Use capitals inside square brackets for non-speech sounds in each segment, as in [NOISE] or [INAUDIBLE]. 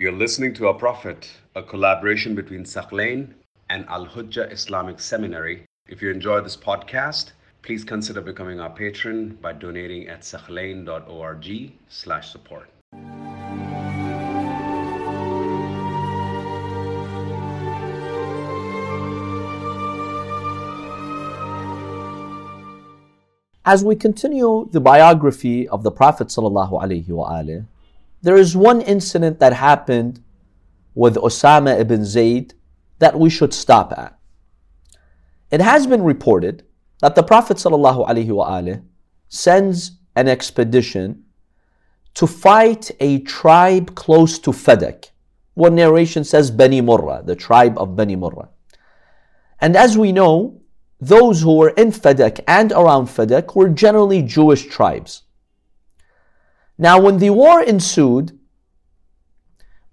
You're listening to Our Prophet, a collaboration between Thaqlain and Al Hujjah Islamic Seminary. If you enjoy this podcast, please consider becoming our patron by donating at thaqlain.org slash support. As we continue the biography of the Prophet ﷺ, there is one incident that happened with Osama ibn Zayd that we should stop at. It has been reported that the Prophet ﷺ sends an expedition to fight a tribe close to Fadak. One narration says Bani Murrah, the tribe of Bani Murrah. And as we know, those who were in Fadak and around Fadak were generally Jewish tribes. Now, when the war ensued,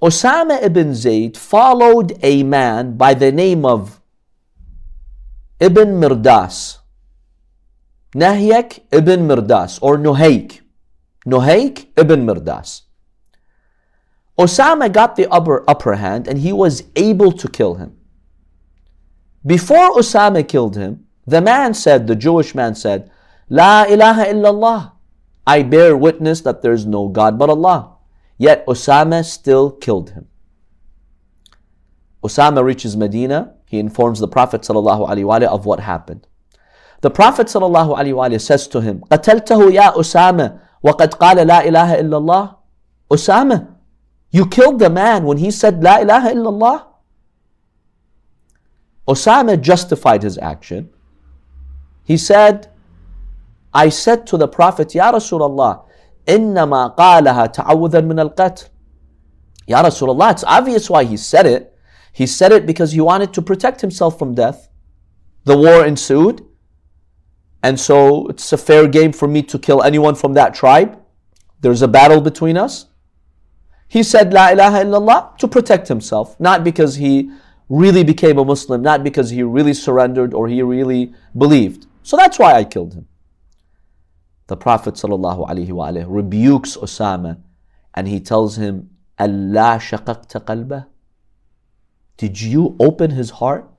Osama ibn Zayd followed a man by the name of Ibn Mirdas. Nahyak ibn Mirdas or Nuhayk. Nuhayk ibn Mirdas. Osama got the upper, upper hand and he was able to kill him. Before Osama killed him, the man said, the Jewish man said, La ilaha illallah. I bear witness that there is no God but Allah. Yet Osama still killed him. Osama reaches Medina. He informs the Prophet ﷺ of what happened. The Prophet ﷺ says to him, قتلته يا أسامة وقد قال لا إله إلا الله Osama, you killed the man when he said La ilaha illallah. Osama justified his action. He said, I said to the Prophet, Ya Rasulullah, إنما قالها تعوذا من القتل. Ya Rasulullah, it's obvious why he said it. He said it because he wanted to protect himself from death. The war ensued. And so it's a fair game for me to kill anyone from that tribe. There's a battle between us. He said La ilaha illallah to protect himself, not because he really became a Muslim, not because he really surrendered or he really believed. So that's why I killed him the Prophet ﷺ rebukes Osama and he tells him, Allah shaqaqta qalbah? Did you open his heart?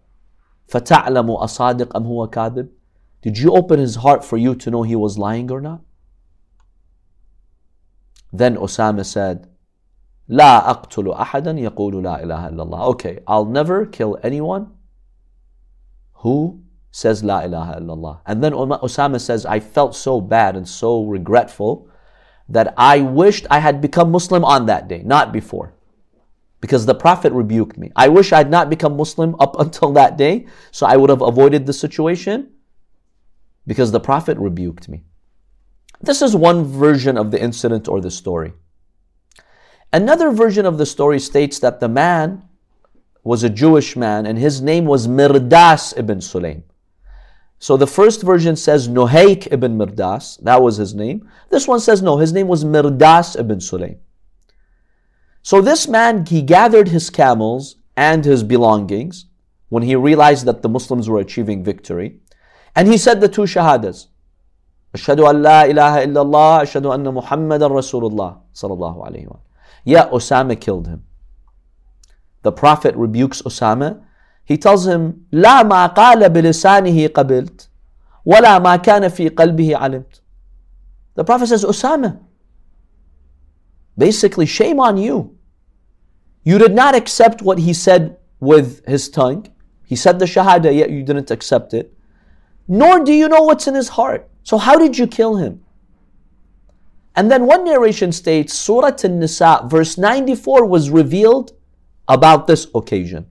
فَتَعْلَمُ أَصَادِقْ أَمْ هُوَ كَاذِبٌ Did you open his heart for you to know he was lying or not? Then Osama said, لا أقتل أحدا يقول لا إله إلا الله. Okay, I'll never kill anyone who says La ilaha illallah. And then Osama says, I felt so bad and so regretful that I wished I had become Muslim on that day, not before. Because the Prophet rebuked me. I wish I had not become Muslim up [LAUGHS] until that day, so I would have avoided the situation because the Prophet rebuked me. This is one version of the incident or the story. Another version of the story states that the man was a Jewish man and his name was Mirdas ibn Sulaim. So the first version says Nuhayk ibn Mirdas, that was his name. This one says no, his name was Mirdas ibn Sulaim. So this man, he gathered his camels and his belongings when he realized that the Muslims were achieving victory. And he said the two shahadas. Ashhadu an la ilaha illallah, ashhadu anna Muhammadan Rasulullah sallallahu alayhi wa Yeah, Osama killed him. The Prophet rebukes Osama he tells him, لا ما قال بلسانه قبلت ولا ما كان في قلبه علمت. The Prophet says, Osama, basically, shame on you. You did not accept what he said with his tongue. He said the Shahada, yet you didn't accept it. Nor do you know what's in his heart. So, how did you kill him? And then one narration states Surah An Nisa, verse 94, was revealed about this occasion.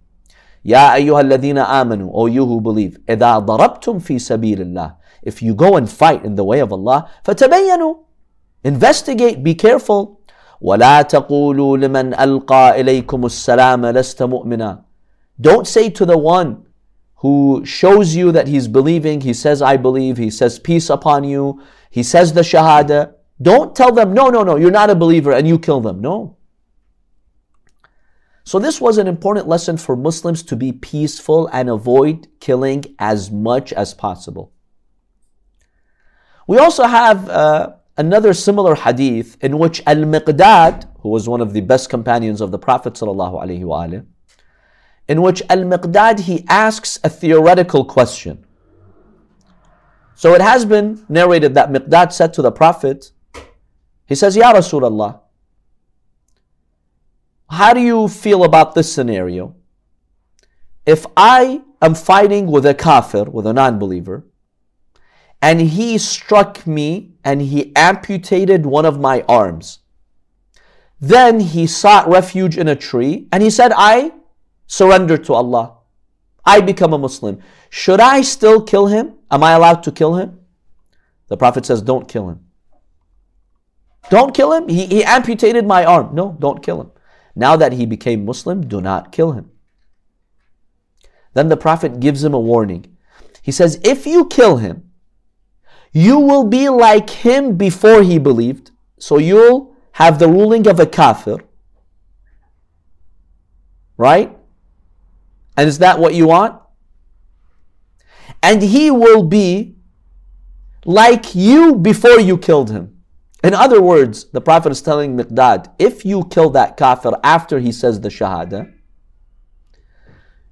Ya ayyuhalladhina amanu, O you who believe, إِذَا ضَرَبْتُمْ فِي سَبِيلِ اللَّهِ If you go and fight in the way of Allah, فَتَبَيَّنُوا Investigate, be careful. وَلَا تَقُولُوا لِمَنْ أَلْقَى إِلَيْكُمُ السَّلَامَ لَسْتَ مُؤْمِنًا Don't say to the one who shows you that he's believing, he says, I believe, he says, peace upon you, he says the shahada. Don't tell them, no, no, no, you're not a believer and you kill them. No. So this was an important lesson for Muslims to be peaceful and avoid killing as much as possible. We also have uh, another similar hadith in which Al-Miqdad, who was one of the best companions of the Prophet in which Al-Miqdad, he asks a theoretical question. So it has been narrated that Miqdad said to the Prophet, he says, Ya Rasulullah, how do you feel about this scenario? If I am fighting with a kafir, with a non-believer, and he struck me and he amputated one of my arms. Then he sought refuge in a tree and he said, I surrender to Allah. I become a Muslim. Should I still kill him? Am I allowed to kill him? The Prophet says, Don't kill him. Don't kill him. He, he amputated my arm. No, don't kill him. Now that he became Muslim, do not kill him. Then the Prophet gives him a warning. He says, If you kill him, you will be like him before he believed. So you'll have the ruling of a kafir. Right? And is that what you want? And he will be like you before you killed him. In other words, the Prophet is telling Miqdad, if you kill that kafir after he says the shahada,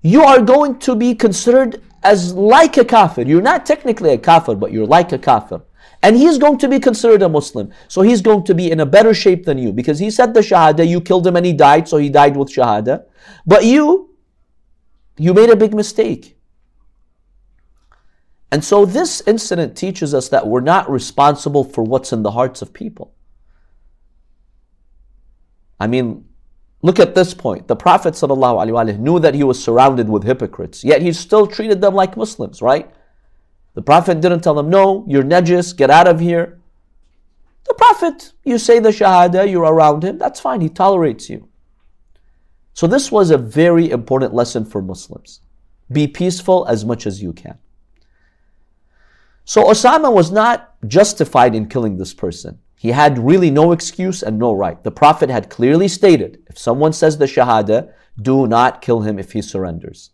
you are going to be considered as like a kafir. You're not technically a kafir, but you're like a kafir. And he's going to be considered a Muslim. So he's going to be in a better shape than you because he said the Shahada, you killed him and he died, so he died with Shahada. But you, you made a big mistake. And so this incident teaches us that we're not responsible for what's in the hearts of people. I mean, Look at this point. The Prophet knew that he was surrounded with hypocrites, yet he still treated them like Muslims, right? The Prophet didn't tell them, no, you're najis, get out of here. The Prophet, you say the Shahada, you're around him, that's fine, he tolerates you. So this was a very important lesson for Muslims. Be peaceful as much as you can. So Osama was not justified in killing this person. He had really no excuse and no right. The Prophet had clearly stated if someone says the Shahada, do not kill him if he surrenders.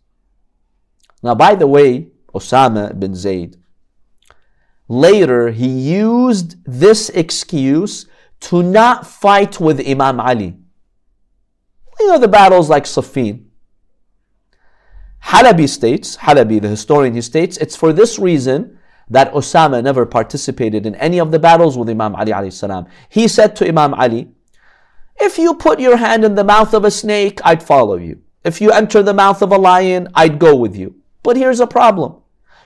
Now, by the way, Osama bin Zayd, later he used this excuse to not fight with Imam Ali. You know the battles like Siffin. Halabi states, Halabi, the historian, he states, it's for this reason that Osama never participated in any of the battles with Imam Ali alayhi salam. He said to Imam Ali, if you put your hand in the mouth of a snake, I'd follow you. If you enter the mouth of a lion, I'd go with you. But here's a problem.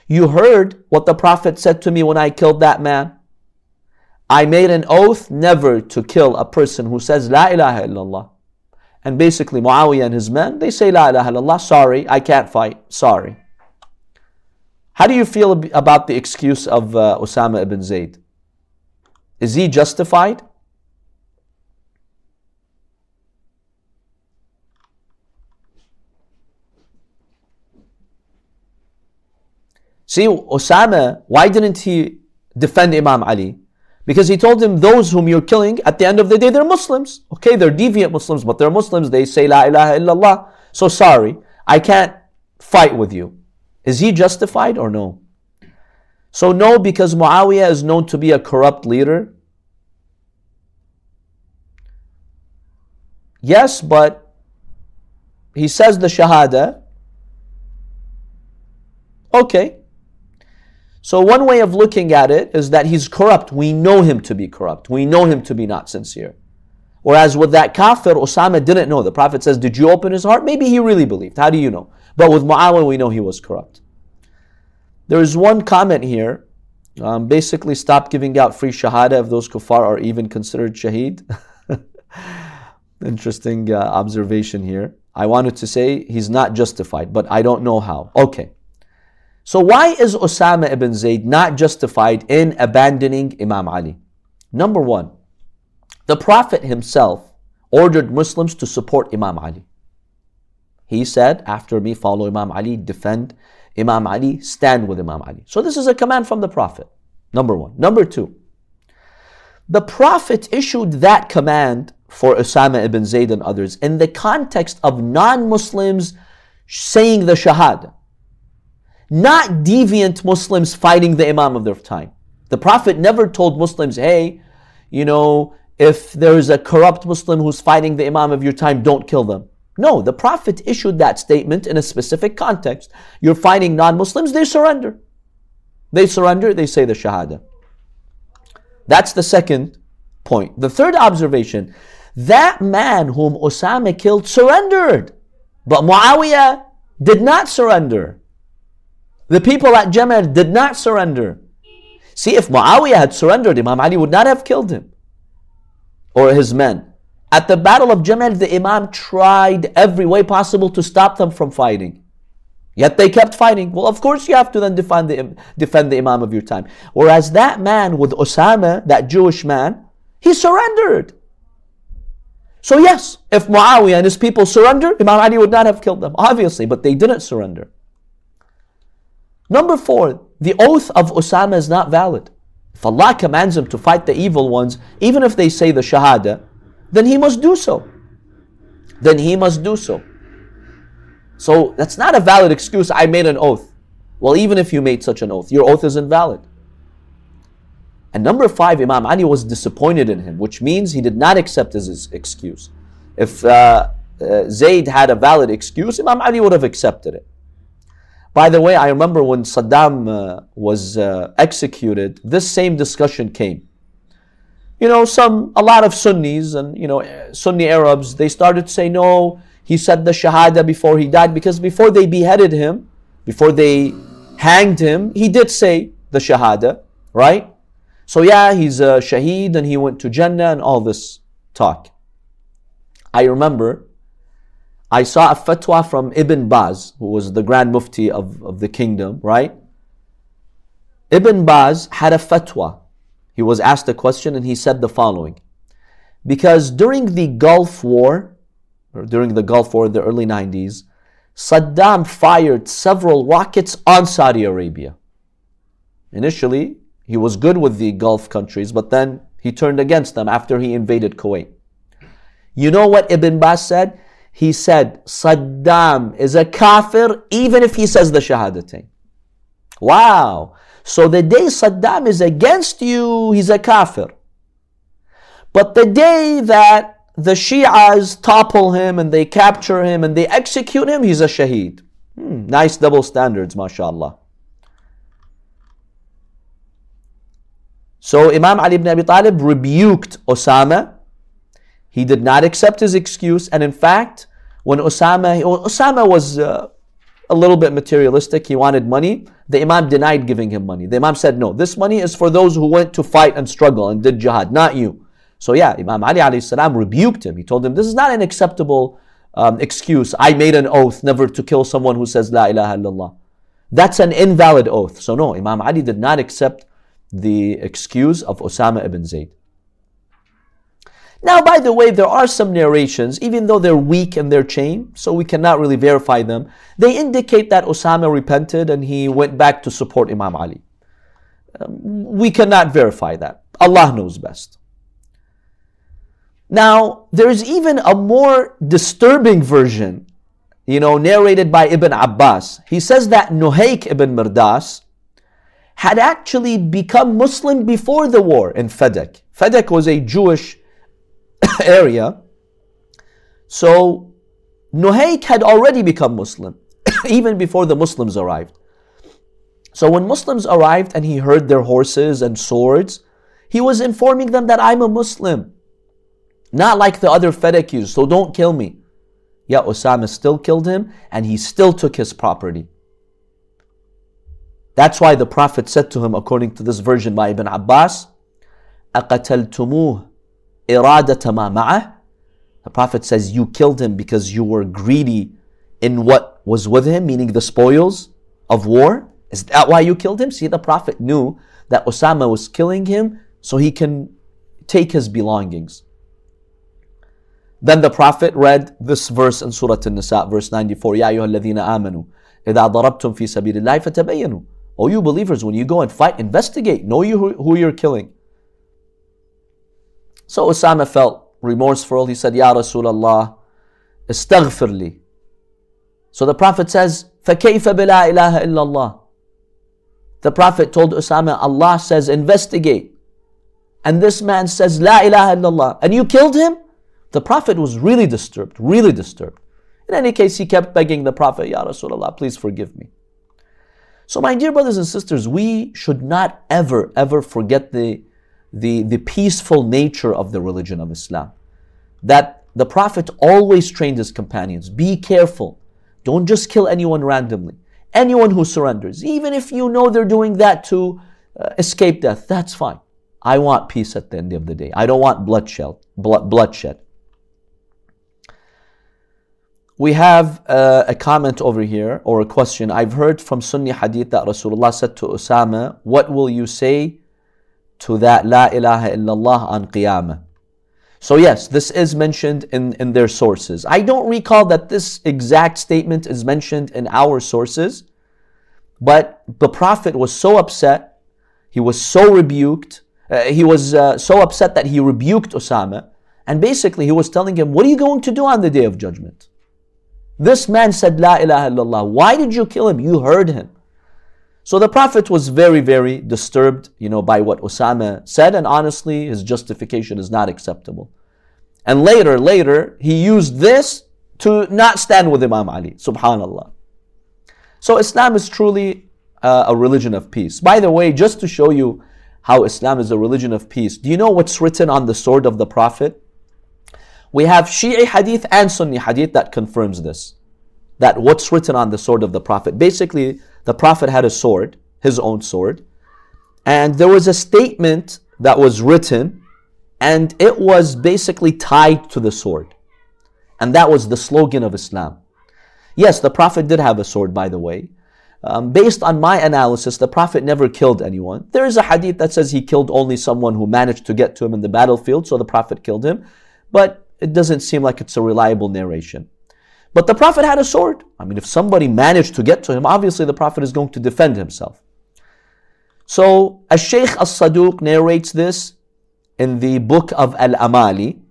You heard what the Prophet said to me when I killed that man. I made an oath never to kill a person who says La ilaha illallah. And basically Muawiyah and his men, they say La ilaha illallah, sorry, I can't fight, sorry. How do you feel about the excuse of uh, Osama ibn Zayd? Is he justified? See, Osama, why didn't he defend Imam Ali? Because he told him, those whom you're killing, at the end of the day, they're Muslims. Okay, they're deviant Muslims, but they're Muslims. They say, La ilaha illallah. So sorry, I can't fight with you. Is he justified or no? So, no, because Muawiyah is known to be a corrupt leader. Yes, but he says the Shahada. Okay. So, one way of looking at it is that he's corrupt. We know him to be corrupt. We know him to be not sincere. Whereas with that kafir, Osama didn't know. The Prophet says, Did you open his heart? Maybe he really believed. How do you know? But with Muawiyah, we know he was corrupt. There is one comment here. Um, basically, stop giving out free shahada if those kuffar are even considered shaheed. [LAUGHS] Interesting uh, observation here. I wanted to say he's not justified, but I don't know how. Okay. So why is Osama ibn Zayd not justified in abandoning Imam Ali? Number one, the Prophet himself ordered Muslims to support Imam Ali. He said, after me, follow Imam Ali, defend Imam Ali, stand with Imam Ali. So this is a command from the Prophet. Number one. Number two, the Prophet issued that command for Osama ibn Zayd and others in the context of non Muslims saying the Shahada, not deviant Muslims fighting the Imam of their time. The Prophet never told Muslims, hey, you know, if there is a corrupt Muslim who's fighting the Imam of your time, don't kill them. No, the Prophet issued that statement in a specific context. You're fighting non Muslims, they surrender. They surrender, they say the Shahada. That's the second point. The third observation that man whom Osama killed surrendered, but Muawiyah did not surrender. The people at Jamal did not surrender. See, if Muawiyah had surrendered, Imam Ali would not have killed him or his men. At the Battle of Jamal, the Imam tried every way possible to stop them from fighting. Yet they kept fighting. Well, of course, you have to then defend the, defend the Imam of your time. Whereas that man with Osama, that Jewish man, he surrendered. So, yes, if Muawiyah and his people surrendered, Imam Ali would not have killed them, obviously, but they didn't surrender. Number four, the oath of Osama is not valid. If Allah commands him to fight the evil ones, even if they say the Shahada, then he must do so. Then he must do so. So that's not a valid excuse. I made an oath. Well, even if you made such an oath, your oath is invalid. And number five, Imam Ali was disappointed in him, which means he did not accept his excuse. If uh, uh, Zayd had a valid excuse, Imam Ali would have accepted it. By the way, I remember when Saddam uh, was uh, executed, this same discussion came. You know, some, a lot of Sunnis and, you know, Sunni Arabs, they started to say, no, he said the Shahada before he died because before they beheaded him, before they hanged him, he did say the Shahada, right? So yeah, he's a Shaheed and he went to Jannah and all this talk. I remember I saw a fatwa from Ibn Baz, who was the Grand Mufti of, of the kingdom, right? Ibn Baz had a fatwa. He was asked a question and he said the following. Because during the Gulf War, or during the Gulf War in the early 90s, Saddam fired several rockets on Saudi Arabia. Initially, he was good with the Gulf countries, but then he turned against them after he invaded Kuwait. You know what Ibn Baz said? he said Saddam is a kafir even if he says the Shahadatain. Wow. So the day Saddam is against you, he's a kafir. But the day that the Shias topple him and they capture him and they execute him, he's a shaheed. Hmm, nice double standards, mashallah. So Imam Ali ibn Abi Talib rebuked Osama he did not accept his excuse, and in fact, when Osama, Osama was uh, a little bit materialistic, he wanted money, the Imam denied giving him money. The Imam said, No, this money is for those who went to fight and struggle and did jihad, not you. So, yeah, Imam Ali alayhi salam rebuked him. He told him, This is not an acceptable um, excuse. I made an oath never to kill someone who says La ilaha illallah. That's an invalid oath. So, no, Imam Ali did not accept the excuse of Osama ibn Zayd. Now, by the way, there are some narrations, even though they're weak in their chain, so we cannot really verify them. They indicate that Osama repented and he went back to support Imam Ali. Um, we cannot verify that. Allah knows best. Now, there's even a more disturbing version, you know, narrated by Ibn Abbas. He says that Nuhayk ibn Mirdas had actually become Muslim before the war in Fadak. Fadak was a Jewish [COUGHS] area. So Nuhayk had already become Muslim, [COUGHS] even before the Muslims arrived. So when Muslims arrived and he heard their horses and swords, he was informing them that I'm a Muslim. Not like the other Fedakis, so don't kill me. Yeah, Osama still killed him and he still took his property. That's why the Prophet said to him, according to this version by Ibn Abbas, أَقَتَلْتُمُوهُ إِرَادَةَ مَا مَعَهُ The Prophet says, You killed him because you were greedy in what was with him, meaning the spoils of war. Is that why you killed him? See, the Prophet knew that Osama was killing him so he can take his belongings. Then the Prophet read this verse in Surah An-Nisa, verse 94, Ya أيها الذين آمنوا إذا ضربتم في سبيل الله فتبينوا. O you believers, when you go and fight, investigate, know you who you're killing. So Osama felt remorseful. He said, Ya Rasulullah, istaghfir li. So the Prophet says, فَكَيْفَ بِلَا إِلَهَ إِلَّا اللَّهِ The Prophet told Osama, Allah says, investigate. and this man says, La ilaha illallah, and you killed him? The Prophet was really disturbed, really disturbed. In any case, he kept begging the Prophet, Ya Rasulullah, please forgive me. So, my dear brothers and sisters, we should not ever, ever forget the, the, the peaceful nature of the religion of Islam. That the Prophet always trained his companions be careful. Don't just kill anyone randomly. Anyone who surrenders, even if you know they're doing that to uh, escape death, that's fine. I want peace at the end of the day. I don't want bloodshed. Blood, bloodshed. We have uh, a comment over here or a question. I've heard from Sunni hadith that Rasulullah said to Usama, What will you say to that La ilaha illallah on Qiyamah? So, yes, this is mentioned in, in their sources. I don't recall that this exact statement is mentioned in our sources, but the Prophet was so upset, he was so rebuked, uh, he was uh, so upset that he rebuked Osama, and basically he was telling him, What are you going to do on the day of judgment? This man said, La ilaha illallah. Why did you kill him? You heard him. So the Prophet was very, very disturbed, you know, by what Osama said, and honestly, his justification is not acceptable. And later, later, he used this to not stand with Imam Ali. Subhanallah. So Islam is truly uh, a religion of peace. By the way, just to show you how Islam is a religion of peace, do you know what's written on the sword of the Prophet? We have Shi'i hadith and Sunni hadith that confirms this. That what's written on the sword of the Prophet. Basically, the Prophet had a sword, his own sword, and there was a statement that was written, and it was basically tied to the sword. And that was the slogan of Islam. Yes, the Prophet did have a sword, by the way. Um, based on my analysis, the Prophet never killed anyone. There is a hadith that says he killed only someone who managed to get to him in the battlefield, so the Prophet killed him. But it doesn't seem like it's a reliable narration. But the Prophet had a sword. I mean, if somebody managed to get to him, obviously the Prophet is going to defend himself. So, a Shaykh al Saduq narrates this in the book of Al Amali.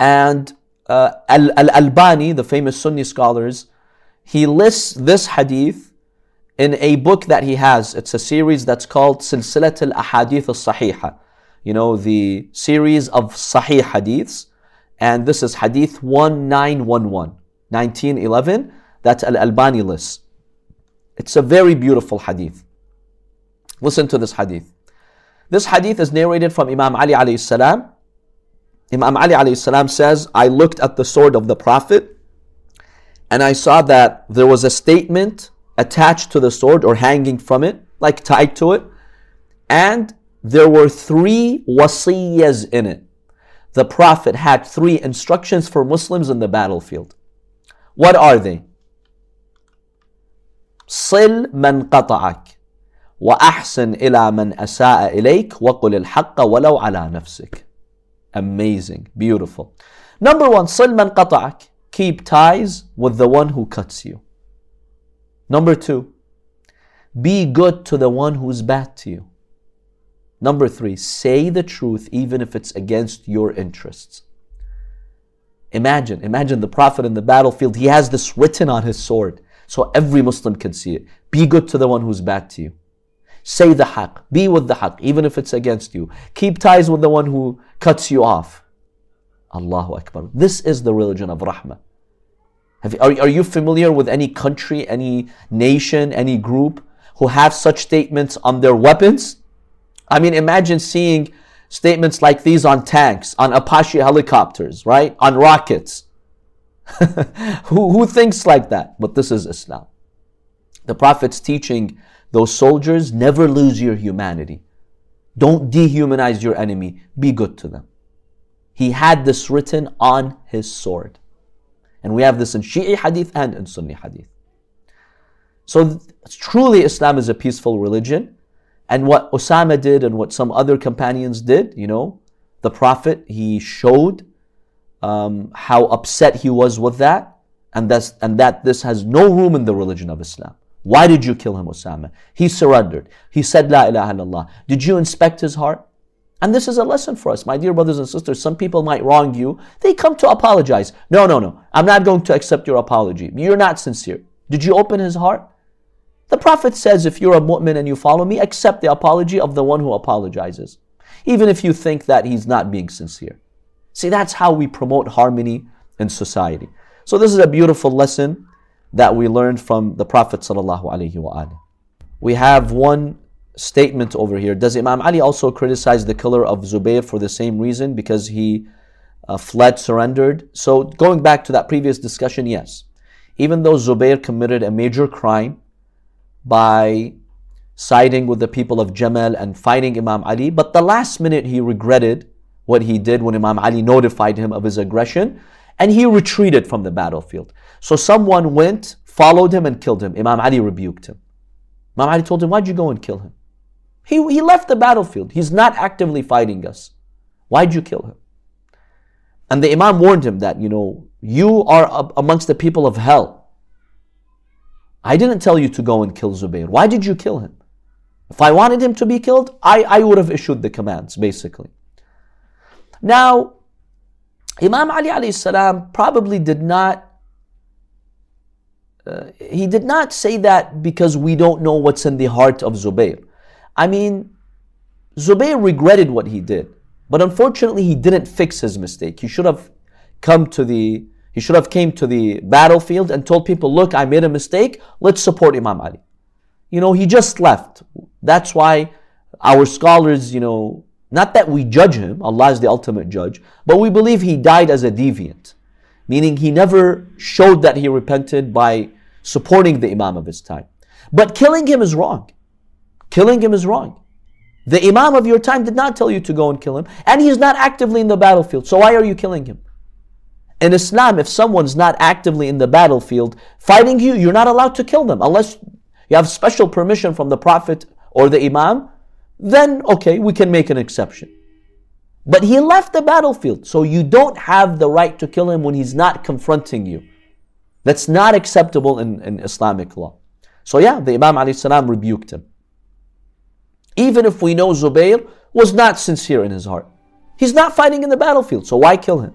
And uh, Al Albani, the famous Sunni scholars, he lists this hadith in a book that he has. It's a series that's called Silsilat al Ahadith al Sahiha. You know, the series of Sahih hadiths and this is Hadith 1911, 1911, that's Al Albani list. It's a very beautiful hadith. Listen to this hadith. This hadith is narrated from Imam Ali alayhi salam. Imam Ali alayhi salam says, I looked at the sword of the Prophet and I saw that there was a statement attached to the sword or hanging from it, like tied to it, and there were three wasiyas in it the Prophet had three instructions for Muslims in the battlefield. What are they? صل من قطعك وأحسن إلى من أساء إليك وقل الحق ولو على نفسك. Amazing, beautiful. Number one, صل من قطعك. Keep ties with the one who cuts you. Number two, be good to the one who's bad to you. Number three, say the truth even if it's against your interests. Imagine, imagine the Prophet in the battlefield, he has this written on his sword so every Muslim can see it. Be good to the one who's bad to you. Say the haqq, be with the haqq, even if it's against you. Keep ties with the one who cuts you off. Allahu Akbar. This is the religion of rahmah. You, are, are you familiar with any country, any nation, any group who have such statements on their weapons? I mean, imagine seeing statements like these on tanks, on Apache helicopters, right? On rockets. [LAUGHS] who, who thinks like that? But this is Islam. The Prophet's teaching those soldiers never lose your humanity. Don't dehumanize your enemy. Be good to them. He had this written on his sword. And we have this in Shi'i hadith and in Sunni hadith. So truly Islam is a peaceful religion. And what Osama did and what some other companions did, you know, the Prophet, he showed um, how upset he was with that, and, that's, and that this has no room in the religion of Islam. Why did you kill him, Osama? He surrendered. He said, La ilaha illallah. Did you inspect his heart? And this is a lesson for us, my dear brothers and sisters. Some people might wrong you. They come to apologize. No, no, no. I'm not going to accept your apology. You're not sincere. Did you open his heart? The Prophet says, if you're a mu'min and you follow me, accept the apology of the one who apologizes. even if you think that he's not being sincere. See, that's how we promote harmony in society. So this is a beautiful lesson that we learned from the Prophet sallallahu We have one statement over here. Does Imam Ali also criticize the killer of Zubayr for the same reason because he uh, fled, surrendered? So going back to that previous discussion, yes. Even though Zubayr committed a major crime by siding with the people of Jamal and fighting Imam Ali, but the last minute he regretted what he did when Imam Ali notified him of his aggression and he retreated from the battlefield. So someone went, followed him, and killed him. Imam Ali rebuked him. Imam Ali told him, Why'd you go and kill him? He, he left the battlefield. He's not actively fighting us. Why'd you kill him? And the Imam warned him that, you know, you are amongst the people of hell. I didn't tell you to go and kill Zubayr. Why did you kill him? If I wanted him to be killed, I, I would have issued the commands, basically. Now, Imam Ali alayhi salam probably did not uh, he did not say that because we don't know what's in the heart of Zubayr. I mean, Zubayr regretted what he did, but unfortunately he didn't fix his mistake. He should have come to the he should have came to the battlefield and told people, "Look, I made a mistake. Let's support Imam Ali." You know, he just left. That's why our scholars, you know, not that we judge him, Allah is the ultimate judge, but we believe he died as a deviant, meaning he never showed that he repented by supporting the Imam of his time. But killing him is wrong. Killing him is wrong. The Imam of your time did not tell you to go and kill him, and he's not actively in the battlefield. So why are you killing him? In Islam, if someone's not actively in the battlefield fighting you, you're not allowed to kill them unless you have special permission from the Prophet or the Imam then okay, we can make an exception. But he left the battlefield, so you don't have the right to kill him when he's not confronting you. That's not acceptable in, in Islamic law. So yeah, the Imam salam rebuked him. Even if we know Zubayr was not sincere in his heart. He's not fighting in the battlefield, so why kill him?